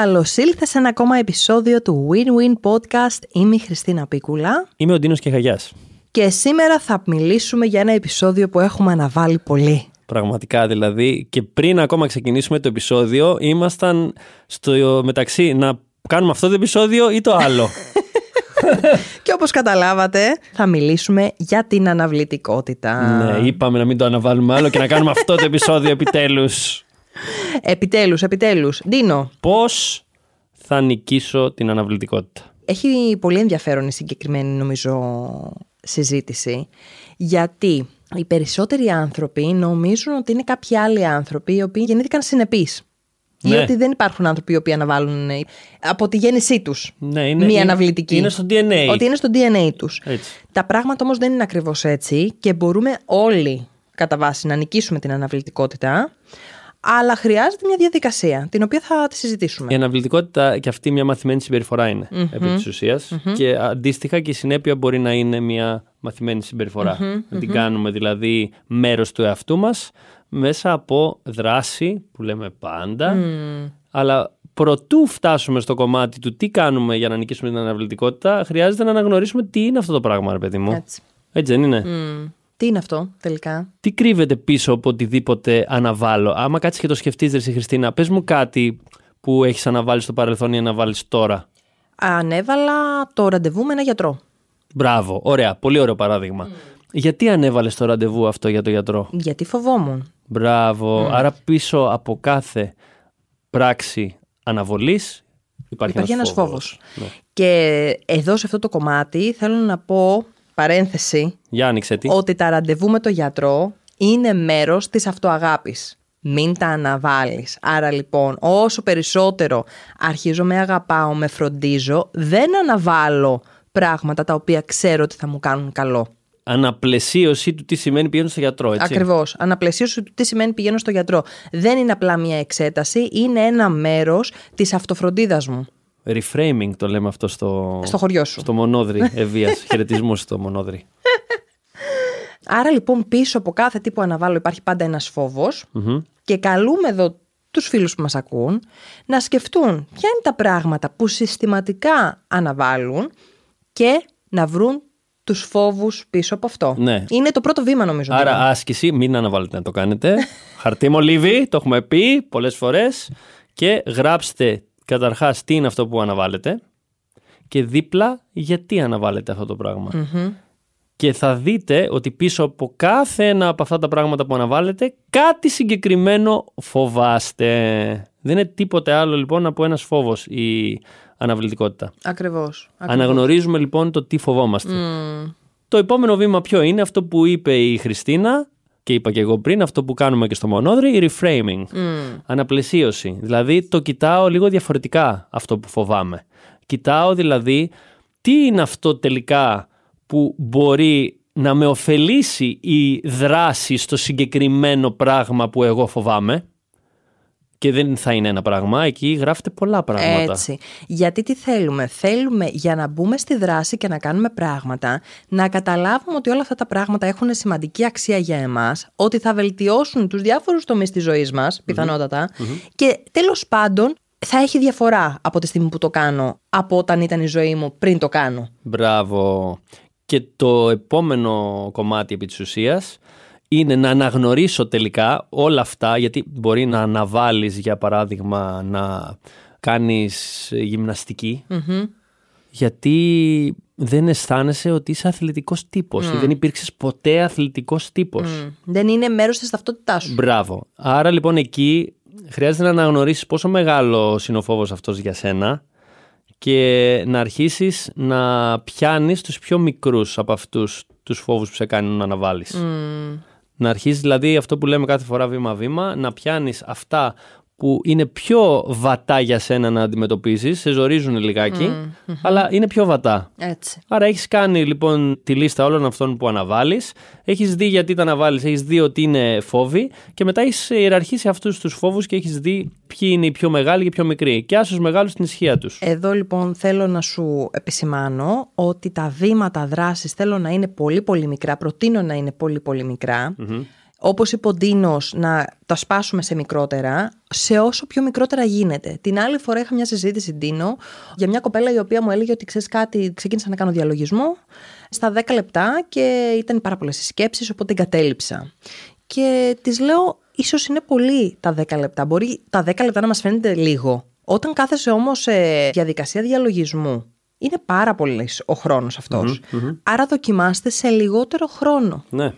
Καλώς ήλθες σε ένα ακόμα επεισόδιο του Win-Win Podcast. Είμαι η Χριστίνα Πίκουλα. Είμαι ο Ντίνος Κεχαγιάς. Και σήμερα θα μιλήσουμε για ένα επεισόδιο που έχουμε αναβάλει πολύ. Πραγματικά δηλαδή. Και πριν ακόμα ξεκινήσουμε το επεισόδιο, ήμασταν στο μεταξύ να κάνουμε αυτό το επεισόδιο ή το άλλο. και όπως καταλάβατε θα μιλήσουμε για την αναβλητικότητα. Ναι, είπαμε να μην το αναβάλουμε άλλο και να κάνουμε αυτό το επεισόδιο επιτέλους. Επιτέλους, επιτέλους. Ντίνο. Πώς θα νικήσω την αναβλητικότητα; Έχει πολύ ενδιαφέρον η συγκεκριμένη νομίζω συζήτηση γιατί οι περισσότεροι άνθρωποι νομίζουν ότι είναι κάποιοι άλλοι άνθρωποι οι οποίοι γεννήθηκαν συνεπείς. Ναι. Ή ότι δεν υπάρχουν άνθρωποι οι οποίοι αναβάλουν ε, από τη γέννησή τους ναι, είναι, μία αναβλητική. Είναι στο DNA. Ότι είναι στο DNA τους. Τα πράγματα όμως δεν είναι ακριβώς έτσι και μπορούμε όλοι κατά βάση να νικήσουμε την αναβλητικότητα. Αλλά χρειάζεται μια διαδικασία, την οποία θα τη συζητήσουμε. Η αναβλητικότητα και αυτή μια μαθημένη συμπεριφορά είναι, mm-hmm. επί της ουσια Και αντίστοιχα και η συνέπεια μπορεί να είναι μια μαθημένη Να την κάνουμε δηλαδή μέρος του εαυτού μας μέσα από δράση που λέμε πάντα, αλλά προτού φτάσουμε στο κομμάτι του τι κάνουμε για να νικήσουμε την αναβλητικότητα, χρειάζεται να αναγνωρίσουμε τι είναι αυτό το πράγμα, ρε παιδί μου. Έτσι. Έτσι δεν είναι; Τι είναι αυτό τελικά; Τι κρύβεται πίσω από οτιδήποτε αναβάλω. Άμα κάτσεις και το σκεφτείς, Ρε Χριστίνα, πες μου κάτι που έχεις αναβάλει στο παρελθόν ή αναβάλεις τώρα. Ανέβαλα το ραντεβού με ένα γιατρό. Μπράβο, ωραία, πολύ ωραίο παράδειγμα. Γιατί ανέβαλες το ραντεβού αυτό για το γιατρό; Γιατί φοβόμουν. Μπράβο. Άρα πίσω από κάθε πράξη αναβολής υπάρχει, υπάρχει ένας φόβος. Ναι. Και εδώ σε αυτό το κομμάτι θέλω να πω παρένθεση για άνοιξε τι. ότι τα ραντεβού με το γιατρό είναι μέρος της αυτοαγάπης. Μην τα αναβάλεις. Άρα λοιπόν όσο περισσότερο αρχίζω με αγαπάω, με φροντίζω, δεν αναβάλω πράγματα τα οποία ξέρω ότι θα μου κάνουν καλό αναπλαισίωση του τι σημαίνει πηγαίνω στο γιατρό, έτσι; Ακριβώς. Αναπλαισίωση του τι σημαίνει πηγαίνω στο γιατρό. Δεν είναι απλά μια εξέταση, είναι ένα μέρος της αυτοφροντίδας μου. Reframing το λέμε αυτό στο, στο χωριό σου. Στο μονόδρυ ευεία. Χαιρετισμού στο μονόδρυ. Άρα λοιπόν πίσω από κάθε τι που αναβάλω υπάρχει πάντα ένας και καλούμε εδώ τους φίλους που μας ακούν να σκεφτούν ποια είναι τα πράγματα που συστηματικά αναβάλουν και να βρουν τους φόβους πίσω από αυτό. Ναι. Είναι το πρώτο βήμα, νομίζω. Άρα, δηλαδή. άσκηση, μην αναβάλλετε να το κάνετε. Χαρτί μολύβι, το έχουμε πει πολλές φορές. Και γράψτε καταρχάς τι είναι αυτό που αναβάλλετε. Και δίπλα γιατί αναβάλλετε αυτό το πραγμα Και θα δείτε ότι πίσω από κάθε ένα από αυτά τα πράγματα που αναβάλλετε, κάτι συγκεκριμένο φοβάστε. Δεν είναι τίποτε άλλο λοιπόν από ένας φόβος η αναβλητικότητα. Ακριβώς. Αναγνωρίζουμε λοιπόν το τι φοβόμαστε. Το επόμενο βήμα ποιο είναι αυτό που είπε η Χριστίνα και είπα και εγώ πριν, αυτό που κάνουμε και στο μονόδρυ, η reframing. Mm. Αναπλαισίωση. Δηλαδή το κοιτάω λίγο διαφορετικά αυτό που φοβάμαι. Κοιτάω δηλαδή τι είναι αυτό τελικά που μπορεί να με ωφελήσει η δράση στο συγκεκριμένο πράγμα που εγώ φοβάμαι. Και δεν θα είναι ένα πράγμα, εκεί γράφετε πολλά πράγματα. Έτσι. Γιατί τι θέλουμε; Θέλουμε για να μπούμε στη δράση και να κάνουμε πράγματα, να καταλάβουμε ότι όλα αυτά τα πράγματα έχουν σημαντική αξία για εμάς, ότι θα βελτιώσουν τους διάφορους τομείς της ζωής μας, πιθανοτατα και τέλος πάντων θα έχει διαφορά από τη στιγμή που το κάνω από όταν ήταν η ζωή μου πριν το κάνω. Μπράβο. Και το επόμενο κομμάτι επί της ουσίας είναι να αναγνωρίσω τελικά όλα αυτά, γιατί μπορεί να αναβάλεις για παράδειγμα να κάνεις γιατί δεν αισθάνεσαι ότι είσαι αθλητικός τύπος ή δεν υπήρξες ποτέ αθλητικός τύπος. Δεν είναι μέρος της ταυτότητάς σου. Μπράβο. Άρα λοιπόν εκεί χρειάζεται να αναγνωρίσεις πόσο μεγάλο είναι ο φόβος αυτός για σένα και να αρχίσεις να πιάνεις τους πιο μικρούς από αυτούς τους φόβους που σε κάνουν να αναβάλεις. Να αρχίσει δηλαδή αυτό που λέμε κάθε φορά βήμα-βήμα, να πιάνεις αυτά που είναι πιο βατά για σένα να αντιμετωπίσεις, σε ζορίζουν αλλά είναι πιο βατά. Έτσι. Άρα έχεις κάνει λοιπόν τη λίστα όλων αυτών που αναβάλεις, έχεις δει γιατί τα αναβάλεις, έχεις δει ότι είναι φόβοι και μετά έχεις ιεραρχήσει αυτούς τους φόβους και έχεις δει ποιοι είναι οι πιο μεγάλοι και οι πιο μικροί. Και άσου μεγάλους στην ισχύα τους. Εδώ λοιπόν θέλω να σου επισημάνω ότι τα βήματα δράσης θέλω να είναι πολύ πολύ μικρά, προτείνω να είναι πολύ πολύ όπως είπε ο Ντίνος, να τα σπάσουμε σε μικρότερα, σε όσο πιο μικρότερα γίνεται. Την άλλη φορά είχα μια συζήτηση, Ντίνο, για μια κοπέλα η οποία μου έλεγε ότι ξέρεις κάτι, ξεκίνησα να κάνω διαλογισμό στα 10 λεπτά και ήταν πάρα πολλές σκέψεις, οπότε την κατέληψα. Και της λέω, ίσως είναι πολύ τα 10 λεπτά. Μπορεί τα 10 λεπτά να μας φαίνεται λίγο. Όταν κάθεσαι όμως σε διαδικασία διαλογισμού, είναι πάρα πολύ ο χρόνος Άρα δοκιμάστε σε λιγότερο χρόνο. Ναι.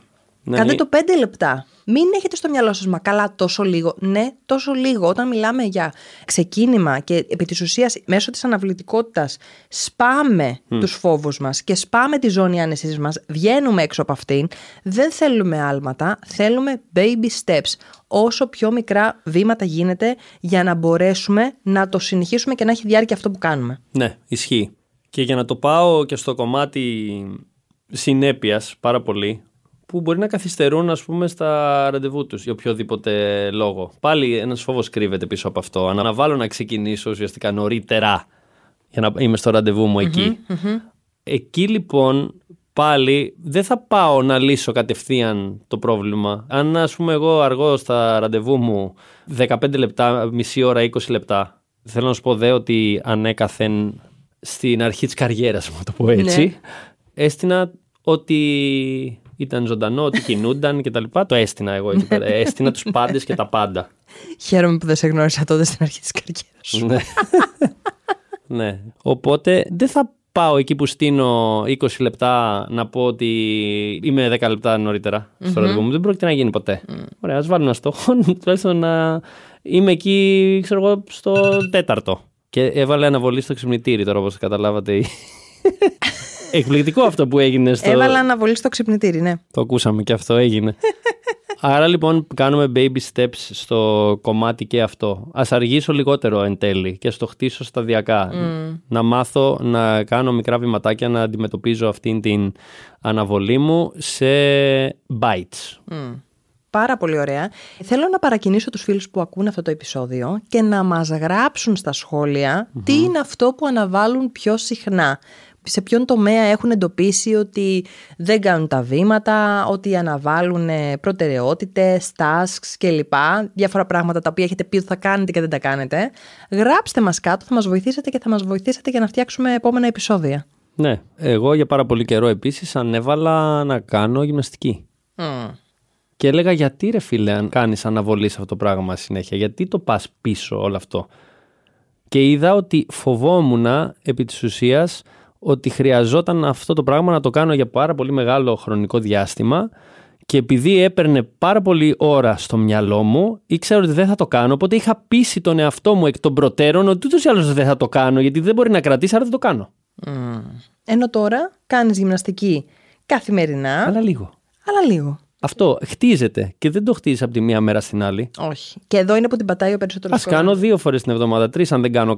Ναι. Κάντε το 5 λεπτά. Μην έχετε στο μυαλό σας, μα καλά, τόσο λίγο. Ναι, τόσο λίγο. Όταν μιλάμε για ξεκίνημα και επί της ουσίας μέσω της αναβλητικότητας σπάμε mm. τους φόβους μας και σπάμε τη ζώνη άνεση μας, βγαίνουμε έξω από αυτήν. Δεν θέλουμε άλματα, θέλουμε baby steps. Όσο πιο μικρά βήματα γίνεται για να μπορέσουμε να το συνεχίσουμε και να έχει διάρκεια αυτό που κάνουμε. Ναι, ισχύει. Και για να το πάω και στο κομμάτι συνέπειας πάρα πολύ, που μπορεί να καθυστερούν ας πούμε στα ραντεβού τους για οποιοδήποτε λόγο. Πάλι ένας φόβος κρύβεται πίσω από αυτό. Αν αναβάλω να ξεκινήσω ουσιαστικά νωρίτερα για να είμαι στο ραντεβού μου εκει Εκεί λοιπόν πάλι δεν θα πάω να λύσω κατευθείαν το πρόβλημα. Αν ας πούμε εγώ αργώ στα ραντεβού μου 15 λεπτά, μισή ώρα, 20 λεπτά, θέλω να σου πω δε ότι ανέκαθεν στην αρχή της καριέρας μου, το πω έτσι, ναι. έστεινα ότι ήταν ζωντανό, ότι κινούνταν και τα λοιπά. Το έστεινα εγώ εκεί πέρα. Έστεινα τους πάντες και τα πάντα. Χαίρομαι που δεν σε γνώρισα τότε στην αρχή της καριέρας σου. ναι. ναι. Οπότε δεν θα πάω εκεί που στείνω 20 λεπτά να πω ότι είμαι 10 λεπτά νωρίτερα στο ραντεβού μου. Δεν πρόκειται να γίνει ποτέ. Mm. Ωραία, ας βάλω ένα στόχο, τουλάχιστον να είμαι εκεί, ξέρω εγώ, στο τέταρτο. Και έβαλε αναβολή στο ξυπνητήρι τώρα, όπως καταλάβατε. Εκπληκτικό αυτό που έγινε στο. Έβαλα αναβολή στο ξυπνητήρι, ναι. Το ακούσαμε και αυτό έγινε. Άρα λοιπόν κάνουμε baby steps στο κομμάτι και αυτό. Α αργήσω λιγότερο εν τέλει και στο χτίσω σταδιακά. Mm. Να μάθω να κάνω μικρά βηματάκια να αντιμετωπίζω αυτήν την αναβολή μου σε bites. Mm. Πάρα πολύ ωραία. Θέλω να παρακινήσω τους φίλους που ακούν αυτό το επεισόδιο και να μας γράψουν στα σχόλια τι είναι αυτό που αναβάλουν πιο συχνά σε ποιον τομέα έχουν εντοπίσει ότι δεν κάνουν τα βήματα, ότι αναβάλουν προτεραιότητες, tasks κλπ. Διάφορα πράγματα τα οποία έχετε πει ότι θα κάνετε και δεν τα κάνετε. Γράψτε μας κάτω, θα μας βοηθήσετε και θα μας βοηθήσετε για να φτιάξουμε επόμενα επεισόδια. Ναι, εγώ για πάρα πολύ καιρό επίσης ανέβαλα να κάνω γυμναστική. Και έλεγα γιατί ρε φίλε αν κάνεις αναβολή σε αυτό το πράγμα συνέχεια, γιατί το πας πίσω όλο αυτό; Και είδα ότι φοβόμουν επί της ουσίας ότι χρειαζόταν αυτό το πράγμα να το κάνω για πάρα πολύ μεγάλο χρονικό διάστημα και επειδή έπαιρνε πάρα πολύ ώρα στο μυαλό μου, ήξερα ότι δεν θα το κάνω. Οπότε είχα πείσει τον εαυτό μου εκ των προτέρων ότι ούτως ή άλλως δεν θα το κάνω, γιατί δεν μπορεί να κρατήσει, άρα δεν το κάνω. Mm. Ενώ τώρα κάνεις γυμναστική καθημερινά. Αλλά λίγο. Αλλά λίγο. Αυτό χτίζεται και δεν το χτίζεις από τη μία μέρα στην άλλη. Όχι. Και εδώ είναι που την πατάει ο περισσότερος. Α κάνω δύο φορές την εβδομάδα, τρεις αν δεν κάνω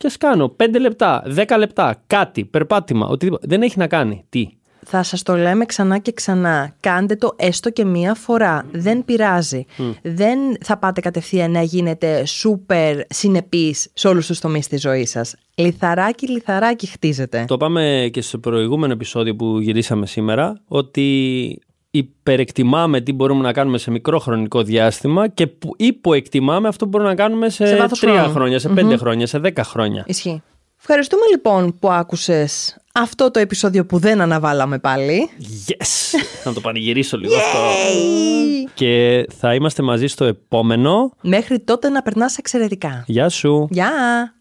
και ας κάνω 5 λεπτά, 10 λεπτά, κάτι, περπάτημα, οτιδήποτε. Δεν έχει να κάνει. Τι; Θα σας το λέμε ξανά και ξανά. Κάντε το έστω και μία φορά. Δεν πειράζει. Δεν θα πάτε κατευθείαν να γίνετε σούπερ συνεπείς σε όλους τους τομείς της ζωής σας. Λιθαράκι, λιθαράκι χτίζεται. Το πάμε και στο προηγούμενο επεισόδιο που γυρίσαμε σήμερα, ότι υπερεκτιμάμε τι μπορούμε να κάνουμε σε μικρό χρονικό διάστημα και που υποεκτιμάμε αυτό που μπορούμε να κάνουμε σε, σε τρία χρόνια, σε πεντε χρόνια, σε δέκα χρόνια. Ισχύει. Ευχαριστούμε λοιπόν που άκουσες αυτό το επεισόδιο που δεν αναβάλαμε πάλι. Yes! να το πανηγυρίσω λίγο αυτό. Και θα είμαστε μαζί στο επόμενο. Μέχρι τότε να περνάς εξαιρετικά. Γεια σου. Γεια!